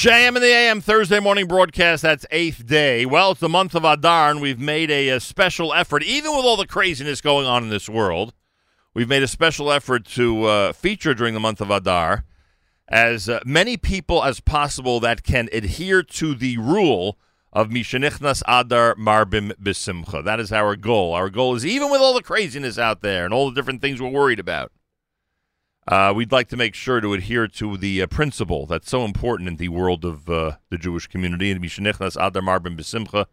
JM in the AM Thursday morning broadcast. That's eighth day. Well, it's the month of Adar, and we've made a, a special effort, even with all the craziness going on in this world. We've made a special effort to uh, feature during the month of Adar as uh, many people as possible that can adhere to the rule of Mishanichnas Adar Marbim Bisimcha. That is our goal. Our goal is even with all the craziness out there and all the different things we're worried about, uh, we'd like to make sure to adhere to the uh, principle that's so important in the world of uh, the Jewish community. And Adar Marbim Bisimcha.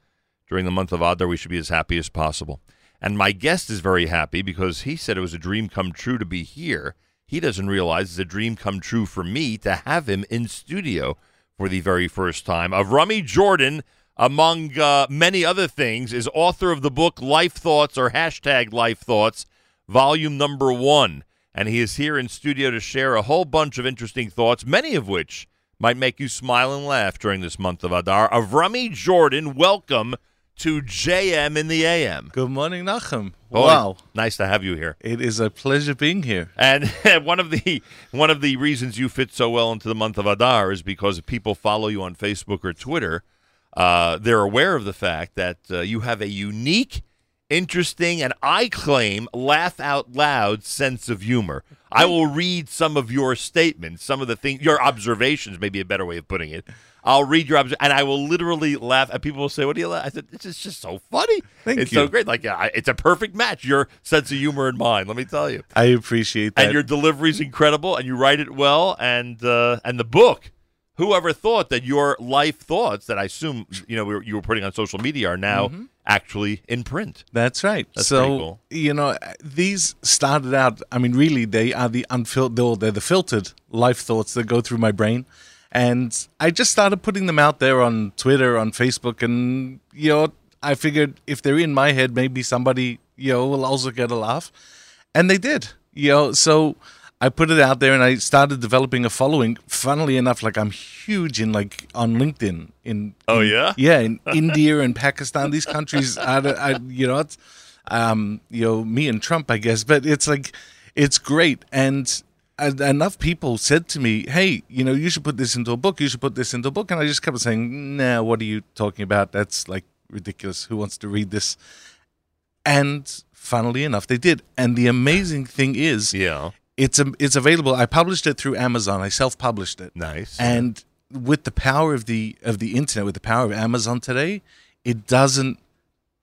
During the month of Adar, we should be as happy as possible. And my guest is very happy because he said it was a dream come true to be here. He doesn't realize it's a dream come true for me to have him in studio for the very first time. Avrami Jordan, among uh, many other things, is author of the book Life Thoughts or hashtag Life Thoughts, volume number one. And he is here in studio to share a whole bunch of interesting thoughts, many of which might make you smile and laugh during this month of Adar. Avrami Jordan, welcome to JM in the AM. Good morning, Nachum. Boy, wow, nice to have you here. it is a pleasure being here. And one of the one of the reasons you fit so well into the month of Adar is because if people follow you on Facebook or Twitter, uh, they're aware of the fact that uh, you have a unique, interesting, and I claim laugh out loud sense of humor. I will read some of your statements, some of the things, your observations, maybe a better way of putting it. I'll read your observations, and I will literally laugh. And people will say, "What do you laugh?" I said, "It's just, just so funny. Thank it's you. so great. Like, I, it's a perfect match. Your sense of humor and mine. Let me tell you." I appreciate that. and your delivery's incredible, and you write it well, and uh, and the book. Whoever thought that your life thoughts that I assume you know you were putting on social media are now mm-hmm. actually in print? That's right. That's so cool. you know, these started out. I mean, really, they are the unfiltered. They're the filtered life thoughts that go through my brain, and I just started putting them out there on Twitter, on Facebook, and you know, I figured if they're in my head, maybe somebody you know will also get a laugh, and they did. You know, so. I put it out there and I started developing a following. Funnily enough, like I'm huge in like on LinkedIn in Oh, in- yeah? yeah, in India and Pakistan, these countries, I, I, you know, it's, um, you know, me and Trump, I guess, but it's like, it's great. And enough people said to me, hey, you know, you should put this into a book. You should put this into a book. And I just kept saying, nah, what are you talking about? That's like ridiculous. Who wants to read this? And funnily enough, they did. And the amazing thing is, Yeah, it's, a, it's available. I published it through Amazon. I self-published it nice. and with the power of the of the internet with the power of amazon today it doesn't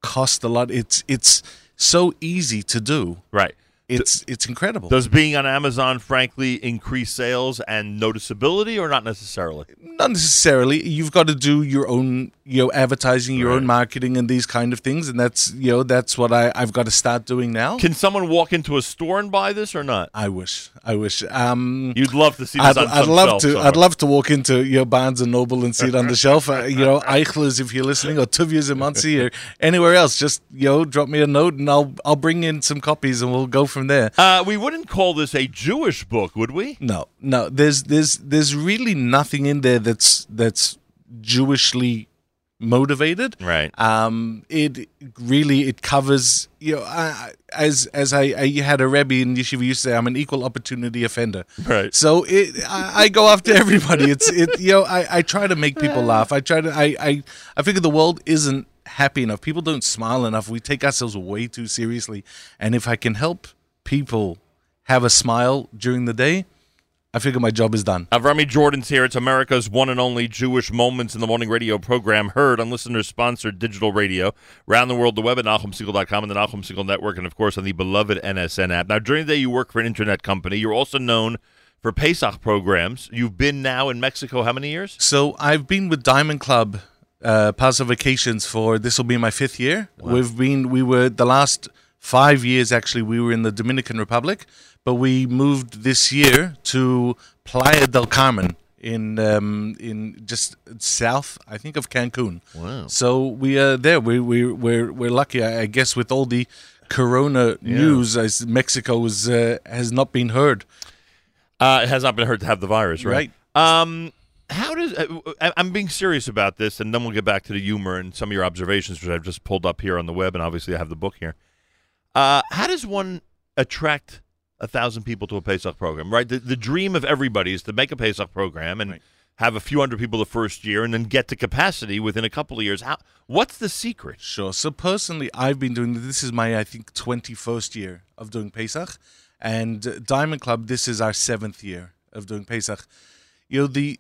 cost a lot it's it's so easy to do right. It's it's incredible Does being on Amazon, frankly, increase sales and noticeability, or not necessarily? not necessarily you've got to do your own you know advertising your Right. own marketing and these kind of things and that's you know that's what i i've got to start doing now Can someone walk into a store and buy this or not? i wish i wish um You'd love to see this I'd, on I'd love shelf to. somewhere. I'd love to walk into your Barnes and Noble and see it on the shelf. Uh, you know, Eichler's if you're listening, or Tuvia's in Monsey, or anywhere else. Just you know, drop me a note and I'll I'll bring in some copies and we'll go from there. Uh, we wouldn't call this a Jewish book, would we? No, no. There's there's there's really nothing in there that's that's Jewishly motivated. Right. Um, it really it covers you know I, as as I, I had a rebbe in yeshiva used to say I'm an equal opportunity offender. Right. So it I, I go after everybody. It's it you know I, I try to make people laugh. I try to I, I I figure the world isn't happy enough. People don't smile enough. We take ourselves way too seriously. And if I can help people have a smile during the day, I figure my job is done. Avrami Jordan's here. It's America's one and only Jewish Moments in the Morning radio program, heard on listener-sponsored digital radio around the world, the web at NachumSegal.com and the Nachum Segal Network, and, of course, on the beloved NSN app. Now, during the day, you work for an internet company. You're also known for Pesach programs. You've been now in Mexico how many years? So I've been with Diamond Club uh, Passover Vacations for this will be my fifth year. We've been we were the last five years actually we were in the Dominican Republic, but we moved this year to Playa del Carmen in um, in just south I think of Cancun. Wow. So we are there. We we we're we're lucky I I guess with all the Corona news as Mexico is, uh, has not been heard. Uh, it has not been heard to have the virus, right? Right. Um, how does uh, I'm being serious about this, and then we'll get back to the humor and some of your observations, which I've just pulled up here on the web, and obviously I have the book here. Uh, how does one attract a thousand people to a Pesach program? Right, the, the dream of everybody is to make a Pesach program, and Right. have a few hundred people the first year and then get to capacity within a couple of years. How, what's the secret? Sure. So personally, I've been doing this is my I think twenty first year of doing Pesach, and Diamond Club this is our seventh year of doing Pesach. You know the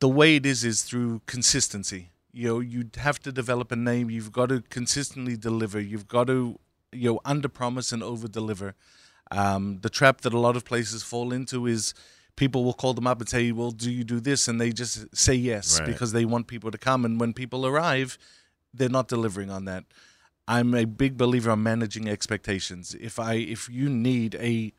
the way it is is through consistency. You know you have to develop a name. You've got to consistently deliver. You've got to you know under promise and over deliver. Um, the trap that a lot of places fall into is people will call them up and say, "Well, do you do this?" and they just say yes Right. because they want people to come. And when people arrive, they're not delivering on that. I'm a big believer on managing expectations. If I if you need a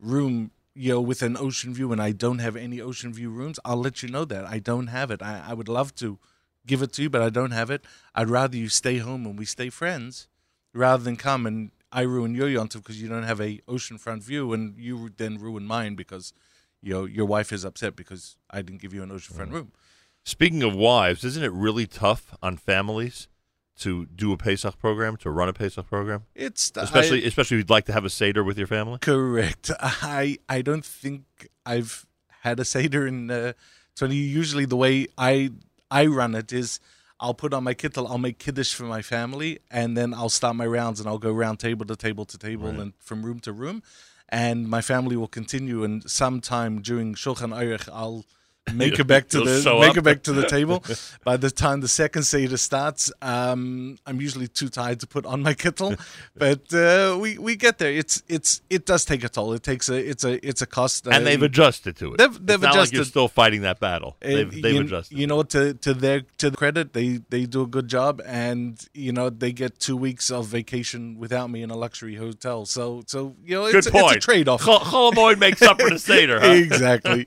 room, you know, with an ocean view and I don't have any ocean view rooms, I'll let you know that. I don't have it. I, I would love to give it to you, but I don't have it. I'd rather you stay home and we stay friends rather than come and I ruin your yontif because you don't have a oceanfront view and you then ruin mine because you know your wife is upset because I didn't give you an oceanfront room. Speaking of wives, isn't it really tough on families to do a Pesach program, to run a Pesach program? It's Especially, I- especially if you'd like to have a Seder with your family? Correct. I I don't think I've had a seder in uh, twenty. Usually, the way I I run it is I'll put on my kittel, I'll make kiddush for my family, and then I'll start my rounds and I'll go round table to table to table and from room to room, and my family will continue. And sometime during Shulchan Aruch, I'll make it back to the make up. it back to the table. By the time the second seder starts, um, I'm usually too tired to put on my kittel, but uh, we we get there. It's it's it does take a toll. It takes a it's a it's a cost. And uh, they've adjusted to it. They've- they've not like you're still fighting that battle. uh, They've, they've you, adjusted. You know, to to their to their credit, they they do a good job, and you know they get two weeks of vacation without me in a luxury hotel. So so you know Good it's, point. it's a trade off. Chol- makes up for the Seder, huh? exactly.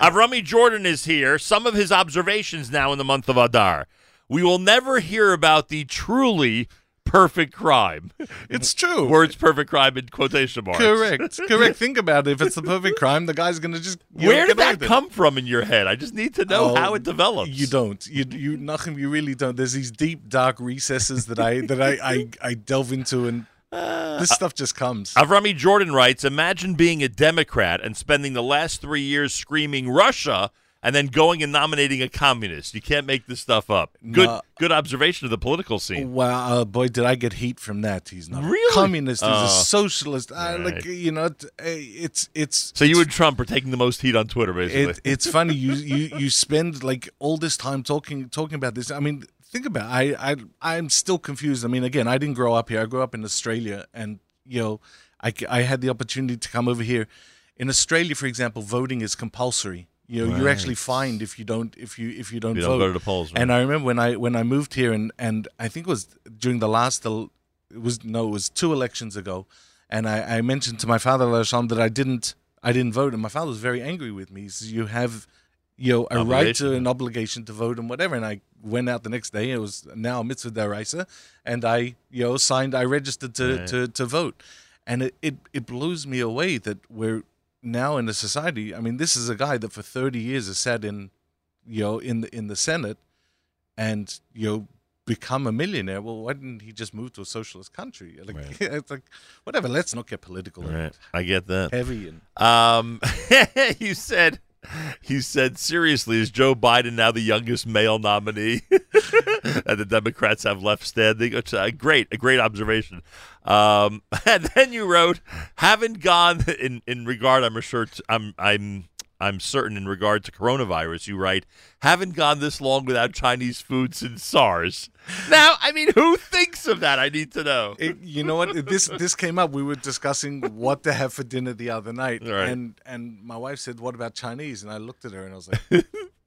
Avrami Jordan is here. Some of his observations now in the month of Adar. We will never hear about the truly perfect crime. It's true. Words perfect crime in quotation marks. Correct. Correct. Think about it. If it's the perfect crime, the guy's gonna just you know, Where did that it. come from in your head? I just need to know Oh, how it develops. You don't. You you Nachum, you really don't. There's these deep dark recesses that I that I I, I delve into and Uh, this stuff just comes. Avrami Jordan writes Imagine being a Democrat and spending the last three years screaming Russia and then going and nominating a communist. You can't make this stuff up. Good No. good observation of the political scene. Wow, uh, boy, did I get heat from that? He's not Really? a communist. He's Oh. a socialist. I, Right. like you know, it's it's. So you and Trump are taking the most heat on Twitter, basically. It, it's funny you, you you spend like all this time talking talking about this. I mean, think about it. I I I'm still confused. I mean, again, I didn't grow up here. I grew up in Australia, and you know, I I had the opportunity to come over here. In Australia, for example, voting is compulsory. You know, you're actually fined if you don't if you if you don't you don't go to the polls. right? And I remember when I when I moved here, and and I think it was during the last el- it was no, it was two elections ago, and I, I mentioned to my father that I didn't I didn't vote, and my father was very angry with me. He says you have you know a right to an obligation to vote and whatever. And I went out the next day. It was now mitzvah deraisa, and I you know signed. I registered to Right. to, to vote, and it, it it blows me away that we're now in a society. I mean, this is a guy that for thirty years has sat in you know in the in the Senate and you know become a millionaire. Well, why didn't he just move to a socialist country? Like Right. it's like whatever. Let's not get political Right. I get that. heavy and Um, you said, you said seriously, is Joe Biden now the youngest male nominee that the Democrats have left standing? It's a great, a great observation. Um, and then you wrote, haven't gone in in regard. I'm sure. I'm I'm. I'm certain in regard to coronavirus, you write, haven't gone this long without Chinese food since SARS. Now, I mean, who thinks of that? I need to know. It, you know what? This this came up. We were discussing what to have for dinner the other night, Right. and and my wife said, "What about Chinese?" And I looked at her and I was like,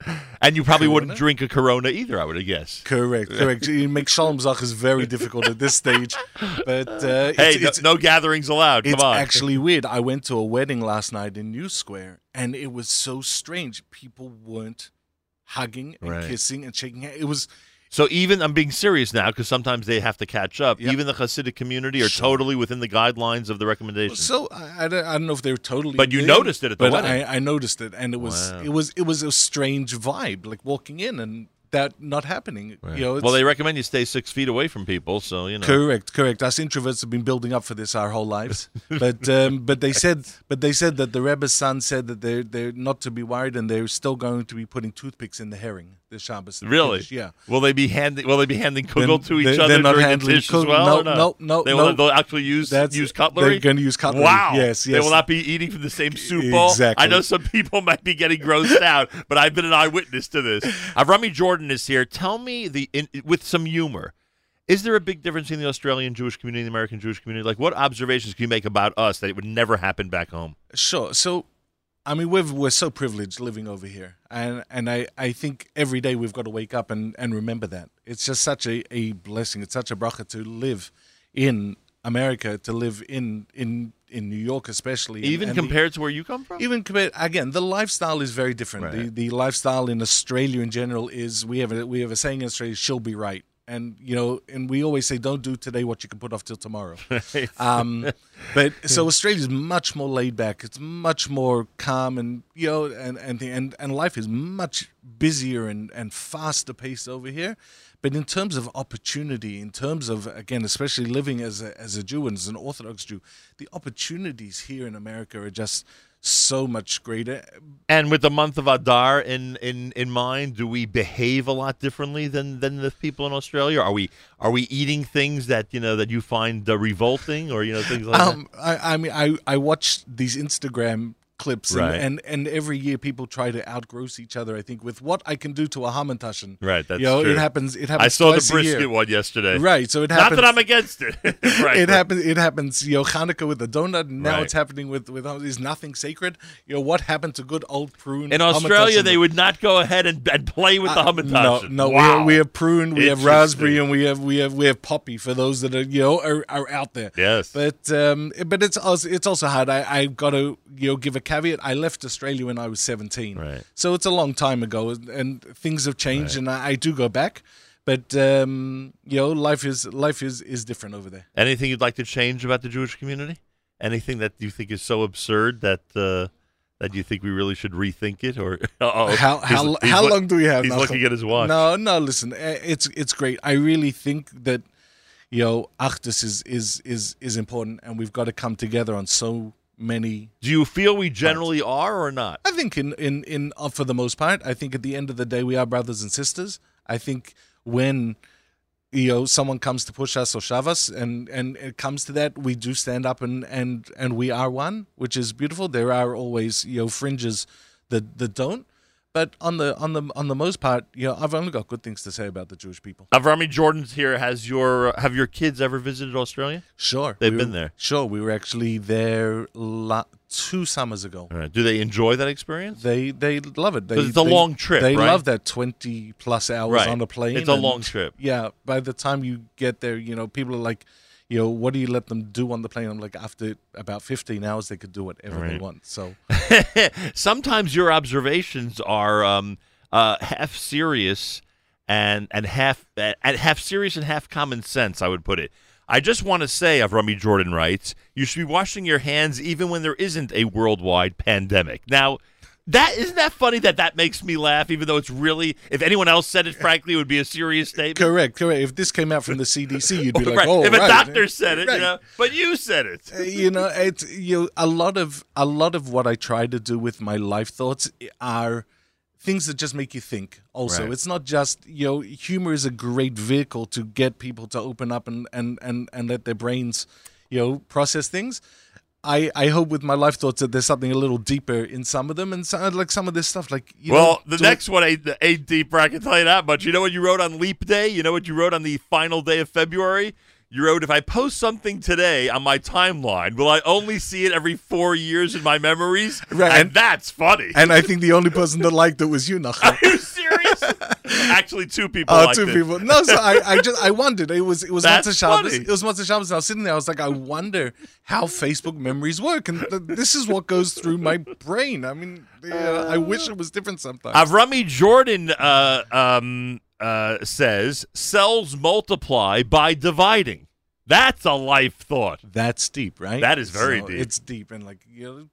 And you probably wouldn't drink a Corona either, I would guess. "Correct, correct." You make Shalom Zach is very difficult at this stage, but uh, Hey, it's, no, it's, no gatherings allowed. Come it's on. actually weird. I went to a wedding last night in New Square, and it was so strange. People weren't hugging and Right. kissing and shaking hands. It was so even I'm being serious now because sometimes they have to catch up. Yep. Even the Hasidic community are Sure. totally within the guidelines of the recommendation. So I, I, don't, I don't know if they were totally. But you in, noticed it at the but wedding. I, I noticed it, and it was Wow. it was it was a strange vibe, like walking in, and that not happening. You know, well, they recommend you stay six feet away from people, so you know. Correct, correct. Us introverts have been building up for this our whole lives, but um, but they said but they said that the Rebbe's son said that they're they're not to be worried and they're still going to be putting toothpicks in the herring the Shabbos. Really? Kiddush, Yeah. Will they be handing? Will they be handing kugel Then to each they- other they're during the handling dish as well? No, no, no, They will. no. They'll actually use That's- use cutlery. they're gonna use cutlery. Wow. Yes, yes. They will not be eating from the same soup bowl. Exactly. I know some people might be getting grossed out, but I've been an eyewitness to this. Avrami Jordan is here. Tell me the in, with some humor. Is there a big difference in the Australian Jewish community and the American Jewish community? Like, what observations can you make about us that it would never happen back home? Sure. So, I mean, we're we're so privileged living over here, and and I, I think every day we've got to wake up and, and remember that it's just such a, a blessing. It's such a bracha to live in America, to live in in in New York, especially. Even and the- compared to where you come from? even compared again, the lifestyle is very different. Right. The the lifestyle in Australia in general is we have a we have a saying in Australia, "She'll be right." And you know, and we always say, "Don't do today what you can put off till tomorrow." um, but so Australia is much more laid back. It's much more calm, and you know, and and the, and and life is much busier and and faster paced over here. But in terms of opportunity, in terms of again, especially living as a as a Jew and as an Orthodox Jew, the opportunities here in America are just so much greater. And with the month of Adar in, in, in mind, do we behave a lot differently than, than the people in Australia? Are we are we eating things that you know that you find uh, revolting, or you know things like Um, I, I mean, I I watch these Instagram clips, and, Right. and and every year people try to outgross each other. I think with what I can do to a hamantashen. that? Right, that's you know, true. it happens. It happens. I saw the brisket one yesterday. Right, so it happens. Not that I'm against it. right. it happens. It happens. You know, Hanukkah with the donut. And now Right. it's happening with with is nothing sacred. You know what happened to good old prune? In Australia, they would not go ahead and, and play with the Uh, hamantaschen. No, no, we, wow. have, we have prune, we have raspberry, and we have we have we have poppy for those that are you know are, are out there. Yes. but um, but it's also it's also hard. I I got to you know give a caveat. I left Australia when I was seventeen, Right. So it's a long time ago, and, things have changed, and I, I do go back. But um, you know, life is life is is different over there. Anything you'd like to change about the Jewish community? Anything that you think is so absurd that uh, that you think we really should rethink it? Or oh, how how, how long do we have? He's Nachum? looking at his watch. No, no. Listen, eh, it's it's great. I really think that you know Achdus is is is is important, and we've got to come together on so many. Do you feel we generally are or not? I think in in in uh, for the most part, I think at the end of the day, we are brothers and sisters. I think when you know someone comes to push us or shove us, and and it comes to that, we do stand up and and and we are one, which is beautiful. There are always you know fringes that that don't. But on the on the on the most part, you know, I've only got good things to say about the Jewish people. Avrami Jordan's here. Has your have your kids ever visited Australia? Sure, They've we been were- there. Sure, we were actually there la- two summers ago. All right. Do they enjoy that experience? They they love it. They, it's a they- long trip, They right? love that twenty plus hours Right. on a plane. It's a and- long trip. Yeah. By the time you get there, you know, people are like, you know, what do you let them do on the plane? I'm like, after about fifteen hours, they could do whatever they want. So Sometimes your observations are um, uh, half serious and and half uh, half serious and half common sense. I would put it. I just want to say, Avrami Jordan writes, you should be washing your hands even when there isn't a worldwide pandemic. Now, that isn't that funny that that makes me laugh, even though it's really. If anyone else said it, frankly, it would be a serious statement. correct, correct. If this came out from the CDC, you'd be like, Right. oh, if a right. doctor said it, Right. you know, but you said it. Uh, you know it's you know, a lot of a lot of what i try to do with my life thoughts are things that just make you think also Right. it's not just you know humor is a great vehicle to get people to open up and and and, and let their brains you know process things I, I hope with my life thoughts that there's something a little deeper in some of them and so, like some of this stuff like you well, know, the next one ain't, ain't deeper. I can tell you that much. You know what you wrote on Leap Day? You know what you wrote on the final day of February? You wrote, if I post something today on my timeline, will I only see it every four years in my memories? Right, And, and- that's funny. and I think the only person that liked it was you Nachum. Are you serious? Actually, two people Oh, liked two it. people. No, so I, I just I wondered. It was it was That's Matzah Shabbos. funny. It was Matzah Shabbos. And I was sitting there. I was like, I wonder how Facebook memories work, and th- this is what goes through my brain. I mean, uh, I wish it was different sometimes. Avrami Jordan uh, um, uh, says, cells multiply by dividing. That's a life thought. That's deep, right? That is very So deep. It's deep, and like you know,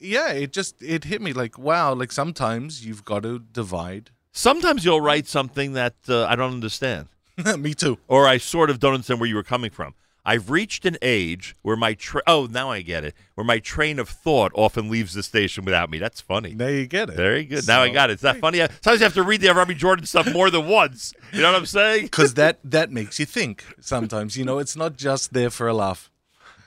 yeah, it just it hit me like wow. Like sometimes you've got to divide. Sometimes you'll write something that uh, I don't understand, Me too. or I sort of don't understand where you were coming from. I've reached an age where my tra- oh now I get it where my train of thought often leaves the station without me. That's funny. Now you get it. Very good. Now I got it. It's not funny. Sometimes you have to read the Robbie Jordan stuff more than once. You know what I'm saying? because that that makes you think sometimes you know it's not just there for a laugh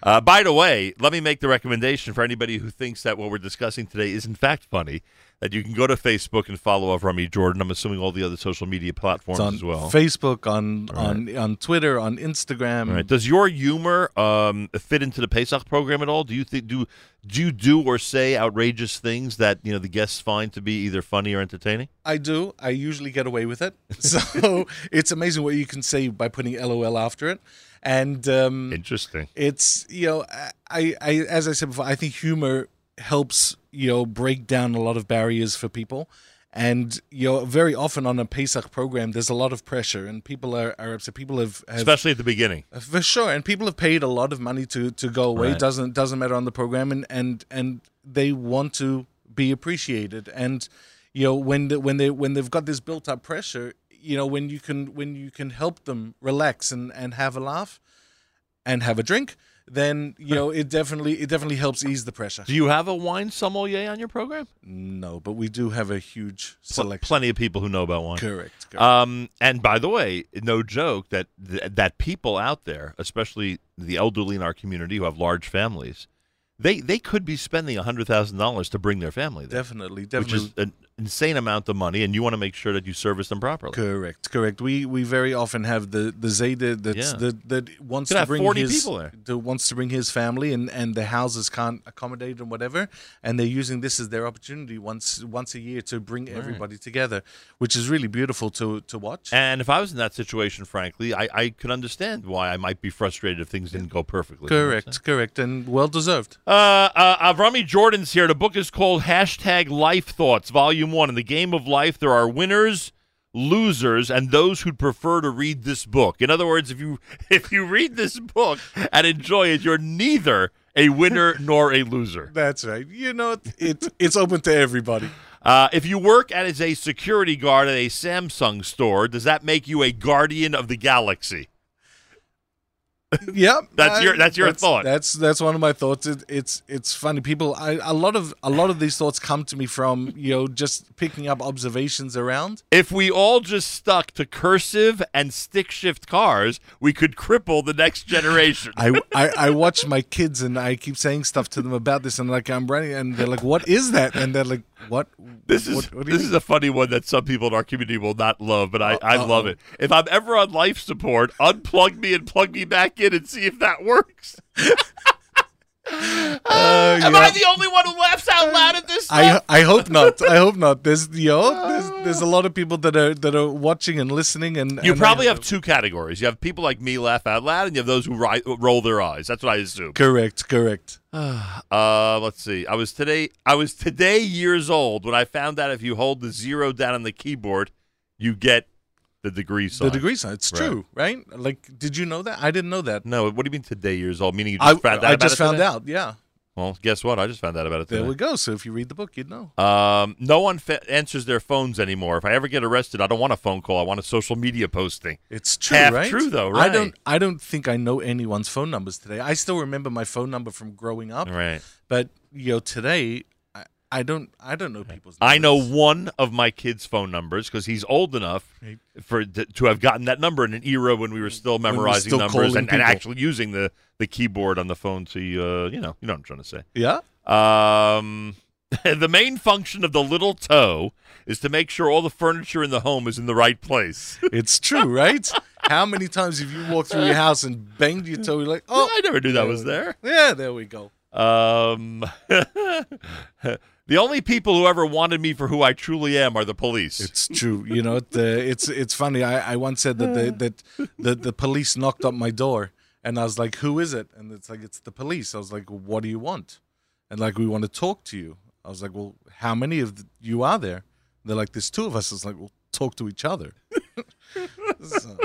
Uh, by the way, let me make the recommendation for anybody who thinks that what we're discussing today is in fact funny that you can go to Facebook and follow Avrami Jordan. I'm assuming all the other social media platforms as well. facebook on on on twitter on instagram All right. Does your humor um, fit into the Pesach program at all? Do you think do do you do or say outrageous things that you know the guests find to be either funny or entertaining? i do i usually get away with it so it's amazing what you can say by putting lol after it and um Interesting. it's you know I, I as i said before i think humor helps you know break down a lot of barriers for people. And you know very often on a pesach program there's a lot of pressure and people are, are upset. People have, have Especially at the beginning. Uh, for sure. And people have paid a lot of money to to go away. Right. doesn't doesn't matter on the program. And and and they want to be appreciated. And you know when the, when they when they've got this built up pressure you know when you can when you can help them relax and and have a laugh and have a drink then you know it definitely it definitely helps ease the pressure Do you have a wine sommelier on your program? no but we do have a huge Pl- Plenty of people who know about wine. correct, correct. Um, and by the way, no joke that th- that people out there, especially the elderly in our community who have large families, they they could be spending hundred thousand dollars to bring their family there, definitely which definitely is an insane amount of money, and you want to make sure that you service them properly. Correct, correct. We we very often have the the Zayda that's Yeah. that that wants to bring 40 his people there. that wants to bring his family and and the houses can't accommodate and whatever, and they're using this as their opportunity once once a year to bring everybody together, which is really beautiful to to watch. And if I was in that situation, frankly, I, I could understand why I might be frustrated if things didn't go perfectly. You know what I'm saying? correct, correct, and well deserved. Uh, uh, Avrami Jordan's here. The book is called Hashtag Life Thoughts, Volume 1. In the game of life, there are winners, losers, and those who'd prefer to read this book. In other words, if you if you read this book and enjoy it, you're neither a winner nor a loser. That's right. You know, it's it's open to everybody. Uh, if you work as a security guard at a Samsung store, does that make you a guardian of the galaxy? Yep, That's your- that's your thought. That's that's one of my thoughts. It, it's it's funny. People, I, a lot of a lot of these thoughts come to me from you know just picking up observations around. If we all just stuck to cursive and stick shift cars, we could cripple the next generation. I, I I watch my kids and I keep saying stuff to them about this and like I'm running and they're like, "What is that?" And they're like, "What? This is what, what this mean?" is a funny one that some people in our community will not love, but I, I Uh-oh. love it. If I'm ever on life support, unplug me and plug me back in and see if that works. Uh, Am yeah. I the only one who laughs out loud at this I stuff? I hope not. I hope not. There's yo, there's, there's a lot of people that are that are watching and listening and you and probably I- have two categories. You have people like me laugh out loud, and you have those who ri- roll their eyes. That's what I assume. correct, correct. Uh, let's see. I was today. I was today years old when I found out if you hold the zero down on the keyboard, you get the degree sign. The degree sign. It's Right. true, right? Like, did you know that? I didn't know that. No, what do you mean today years old? Meaning you I, just found out I just found today? out. Yeah, Well, guess what? I just found out about it there we go. So if you read the book, you'd know. Um, no one fa- answers their phones anymore. If I ever get arrested, I don't want a phone call. I want a social media posting. It's true, Half right? true, though, right? I don't. I don't think I know anyone's phone numbers today. I still remember my phone number from growing up, Right. but you know, today, I, don't. I don't know people's. numbers. I know one of my kids' phone numbers because he's old enough for to, to have gotten that number in an era when we were still we were memorizing still numbers and, and actually using the, the keyboard on the phone to uh, you know you know what I'm trying to say. Yeah. Um, the main function of the little toe is to make sure all the furniture in the home is in the right place. It's true, right? How many times have you walked through your house and banged your toe? You're like, oh, I never knew that was there. yeah, there we go. Um, the only people who ever wanted me for who I truly am are the police. It's true. You know, the, it's it's funny. I, I once said that the, that the the police knocked up my door, and I was like, "Who is it?" And it's like, "It's the police." I was like, "What do you want?" And like, "We want to talk to you." I was like, "Well, how many of th- you are there?" They're like, "There's two of us." I was like, "Well, talk to each other." So,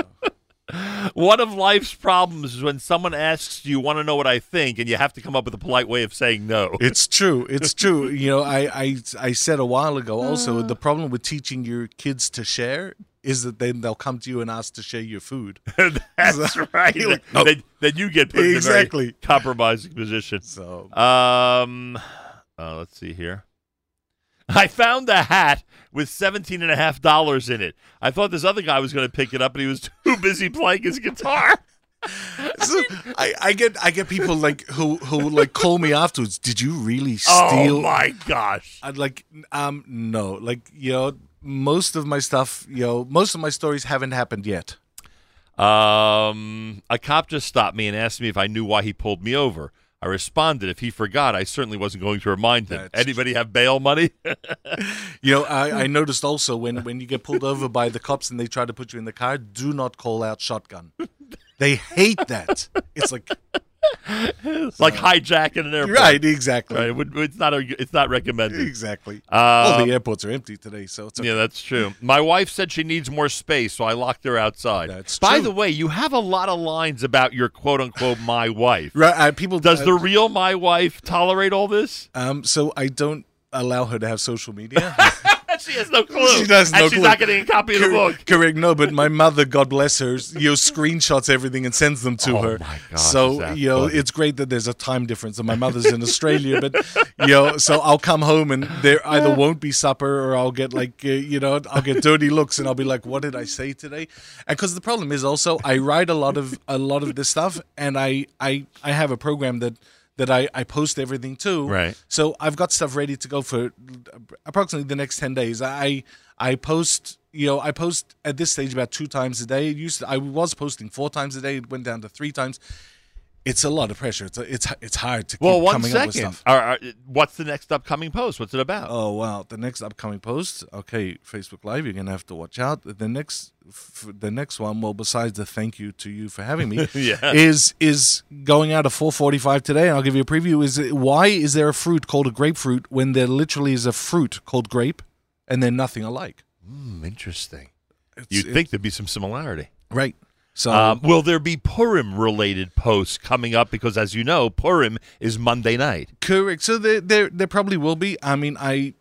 One of life's problems is when someone asks, "Do you want to know what I think?" and you have to come up with a polite way of saying no. It's true. It's true. You know, I, I I said a while ago also the problem with teaching your kids to share is that then they'll come to you and ask to share your food. That's right. You're like, then, then you get put in a very Exactly. compromising position. So Um, uh, let's see here. I found a hat with seventeen and a half dollars in it. I thought this other guy was going to pick it up, but he was too busy playing his guitar. so I, I get I get people like who who like call me afterwards. Did you really steal? Oh my gosh! I'd like um no like you know most of my stuff you know most of my stories haven't happened yet. Um, a cop just stopped me and asked me if I knew why he pulled me over. I responded, if he forgot, I certainly wasn't going to remind him. That's Anybody have bail money? You know I, I noticed also when when you get pulled over by the cops and they try to put you in the car, do not call out shotgun. They hate that. It's like like hijacking an airplane. right exactly Right. It's not. A, it's not recommended. exactly. All Um, the airports are empty today, so it's okay. Yeah, that's true. My wife said she needs more space, so I locked her outside. That's By true. the way, you have a lot of lines about your quote unquote my wife. Right, uh, people Does uh, the real my wife tolerate all this? um so I don't allow her to have social media. she has no clue. She has and no she's clue. not getting a copy of the book. Correct. No, but my mother, God bless her, you know, screenshots everything and sends them to Oh her. my gosh, so you know, funny. it's great that there's a time difference, and my mother's in Australia. But you know, so I'll come home and there either won't be supper, or I'll get like uh, you know, I'll get dirty looks, and I'll be like, "What did I say today?" And because the problem is also, I write a lot of a lot of this stuff, and I I I have a program that. That I, I post everything to, Right. So I've got stuff ready to go for approximately the next ten days. I I post, you know, I post at this stage about two times a day. It used to, I was posting four times a day. It went down to three times. It's a lot of pressure. It's it's it's hard to keep Well, one coming up with stuff. Are- are- what's the next upcoming post? What's it about? Oh wow! The next upcoming post, okay, Facebook Live. You're gonna have to watch out. The next, f- the next one. Well, besides the thank you to you for having me, Yeah. is is going out at 4:45 today, and I'll give you a preview. Is it, why is there a fruit called a grapefruit when there literally is a fruit called grape, and they're nothing alike? Hmm, interesting. It's- You'd it- think there'd be some similarity. right? So Um, will there be Purim related posts coming up? Because as you know, Purim is Monday night. Correct. So there, there, there probably will be. I mean, I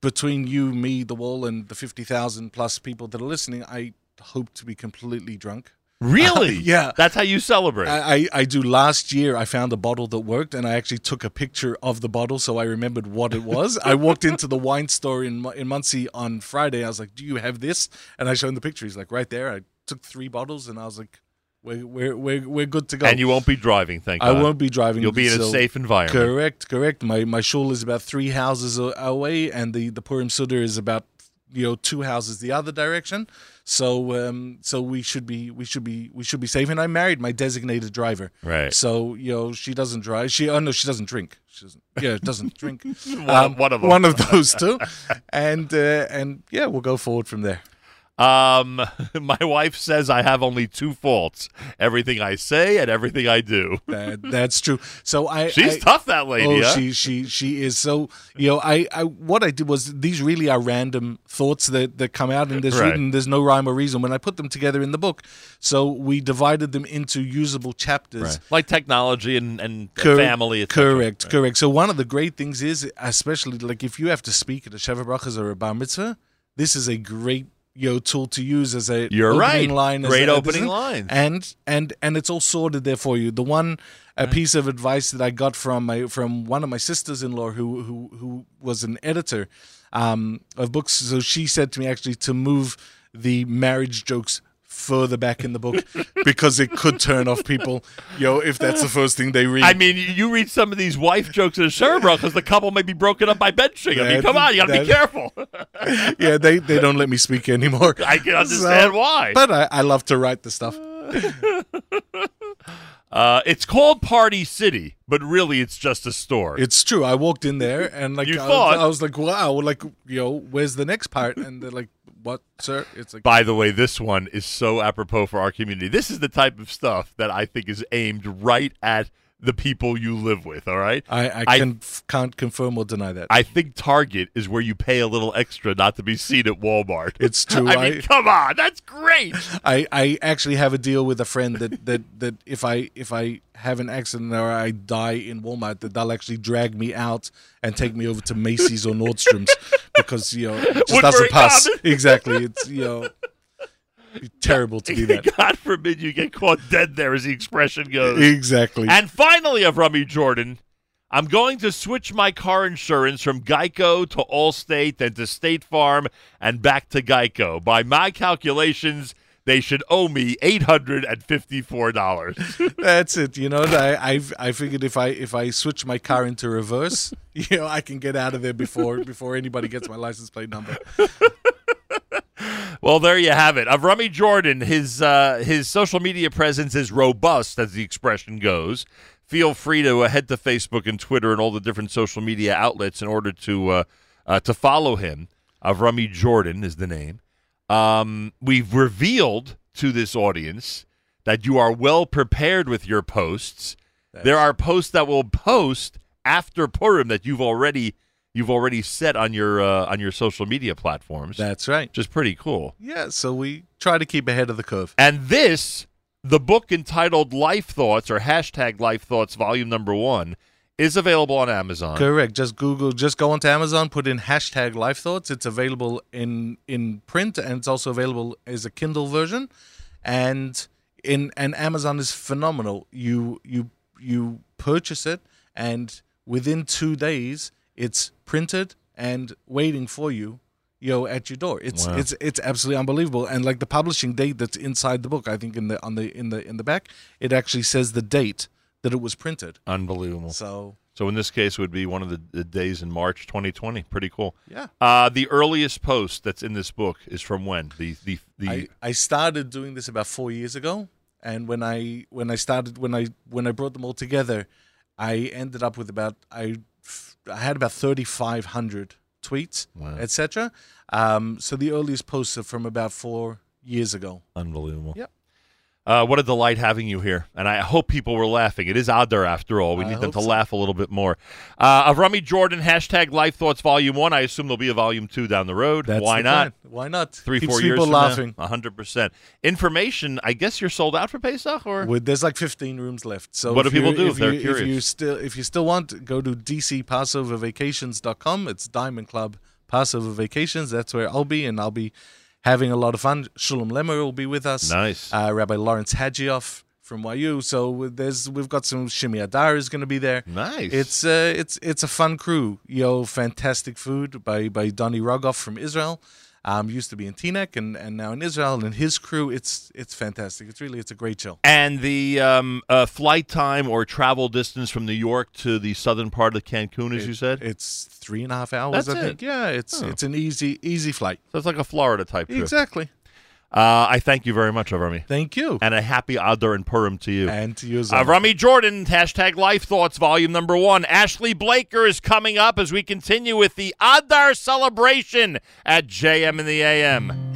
between you, me, the wall, and the fifty thousand plus people that are listening, I hope to be completely drunk. Really? Yeah. That's how you celebrate. I, I, I do. Last year, I found a bottle that worked, and I actually took a picture of the bottle, so I remembered what it was. I walked into the wine store in in Monsey on Friday. I was like, "Do you have this?" And I showed him the picture. He's like, "Right there." I took three bottles, and I was like, "We're we're we're, we're good to go." and you won't be driving, thank you. I God. won't be driving. You'll be in a so- safe environment. Correct, correct. My my shul is about three houses a- away, and the the Purim Seudah is about you know two houses the other direction. So um so we should be we should be we should be safe. And I married my designated driver. Right. So you know she doesn't drive. She oh no she doesn't drink. She doesn't. Yeah, doesn't drink. One- one of them. One of those two. And uh, and yeah, we'll go forward from there. Um, my wife says I have only two faults: everything I say and everything I do. That, that's true. So I She's I- tough, that lady. Oh, huh? she she she is so. You know, I, I what I did was these really are random thoughts that that come out and there's Right. written. There's no rhyme or reason when I put them together in the book. So we divided them into usable chapters. like technology and and Cor- family. Correct, correct. So one of the great things is, especially like if you have to speak at a Sheva Brachas or a Bar Mitzvah, this is a great you know, tool to use as a You're opening right. line. as Great a- opening lines. and and and it's all sorted there for you. The one a piece of advice that I got from my from one of my sisters-in-law who who who was an editor um, of books. So she said to me actually to move the marriage jokes further back in the book because it could turn off people. You know, if that's the first thing they read. I mean, you- you read some of these wife jokes in Sherbro because the couple may be broken up by benching. I mean, come on, you got to be careful. yeah, they they don't let me speak anymore. I can understand So- why. But I, I love to write the stuff. Uh, it's called Party City, but really it's just a store. It's true. I walked in there and like You I, thought- I was like, wow, like you know, where's the next part? And they're like, what, sir? It's like By the way, this one is so apropos for our community. This is the type of stuff that I think is aimed right at the people you live with. All right. I, I, I- can, can't confirm or deny that. I think Target is where you pay a little extra not to be seen at Walmart. It's true. I mean, come on, that's great. I, I actually have a deal with a friend that, that, that if I if I have an accident or I die in Walmart, that they'll actually drag me out and take me over to Macy's or Nordstrom's because you know it just Woodbury doesn't pass. Common. Exactly. It's you know terrible to do that. God forbid you get caught dead there, as the expression goes. Exactly. And finally, Avrami Jordan, I'm going to switch my car insurance from Geico to Allstate, then to State Farm, and back to Geico. By my calculations, they should owe me eight hundred and fifty-four dollars. That's it. You know, I I I figured if I if I switch my car into reverse, you know, I can get out of there before before anybody gets my license plate number. Well, there you have it. Avrami Jordan, his uh, his social media presence is robust, as the expression goes. Feel free to uh, head to Facebook and Twitter and all the different social media outlets in order to uh, uh, to follow him. Avrami Jordan is the name. Um, we've revealed to this audience that you are well prepared with your posts. there are posts that will post after Purim that you've already you've already set on your uh, on your social media platforms That's right. which is pretty cool. Yeah. So we try to keep ahead of the curve. And this, the book entitled Life Thoughts or hashtag Life Thoughts Volume Number One, is available on Amazon. Correct. Just Google, just go onto Amazon, put in hashtag Life Thoughts. It's available in in print and it's also available as a Kindle version. And in and Amazon is phenomenal. You you you purchase it, and within two days, it's printed and waiting for you. You know, at your door. It's Wow. it's it's absolutely unbelievable. And like the publishing date that's inside the book, I think in the on the in the in the back, it actually says the date that it was printed. Unbelievable. So So in this case, it would be one of the, the days in March 2020. Pretty cool. yeah. Uh, the earliest post that's in this book is from when? The the the I, I started doing this about four years ago, and when I when I started when I when I brought them all together, I ended up with about I I had about thirty five hundred tweets, Wow. etc. Um, so the earliest posts are from about four years ago. unbelievable. Yep. Uh, what a delight having you here, and I hope people were laughing. It is Adar after all. We I need them to so. laugh a little bit more. Uh, Avrami Jordan, hashtag Life Thoughts Volume One. I assume there'll be a Volume Two down the road. That's Why the not? plan. Why not? Three, Keeps four years people laughing. now, hundred percent. Information. I guess you're sold out for Pesach, or With, there's like 15 rooms left. So What do people do if if they're you, If you curious? still if you still want, go to dcpassovervacations.com. It's Diamond Club Passover Vacations. That's where I'll be, and I'll be having a lot of fun. Shulem Lemmer will be with us. nice. Uh, Rabbi Lawrence Hajioff from YU. So there's we've got some Shimi Adar is going to be there. nice. It's uh, it's it's a fun crew. Yo, fantastic food by by Donny Rogoff from Israel. Um, used to be in Teaneck and, and now in Israel and his crew. It's it's fantastic. It's really it's a great show. and the um, uh, flight time or travel distance from New York to the southern part of Cancun, as you said. It's three and a half hours. That's I think. Yeah, it's Oh. it's an easy easy flight. so it's like a Florida type trip. Exactly. Uh, I thank you very much, Avrami, Thank you. and a happy Adar and Purim to you. And to you as well. Avrami Jordan, hashtag Life Thoughts, volume number one. Ashley Blaker is coming up as we continue with the Adar celebration at JM in the AM.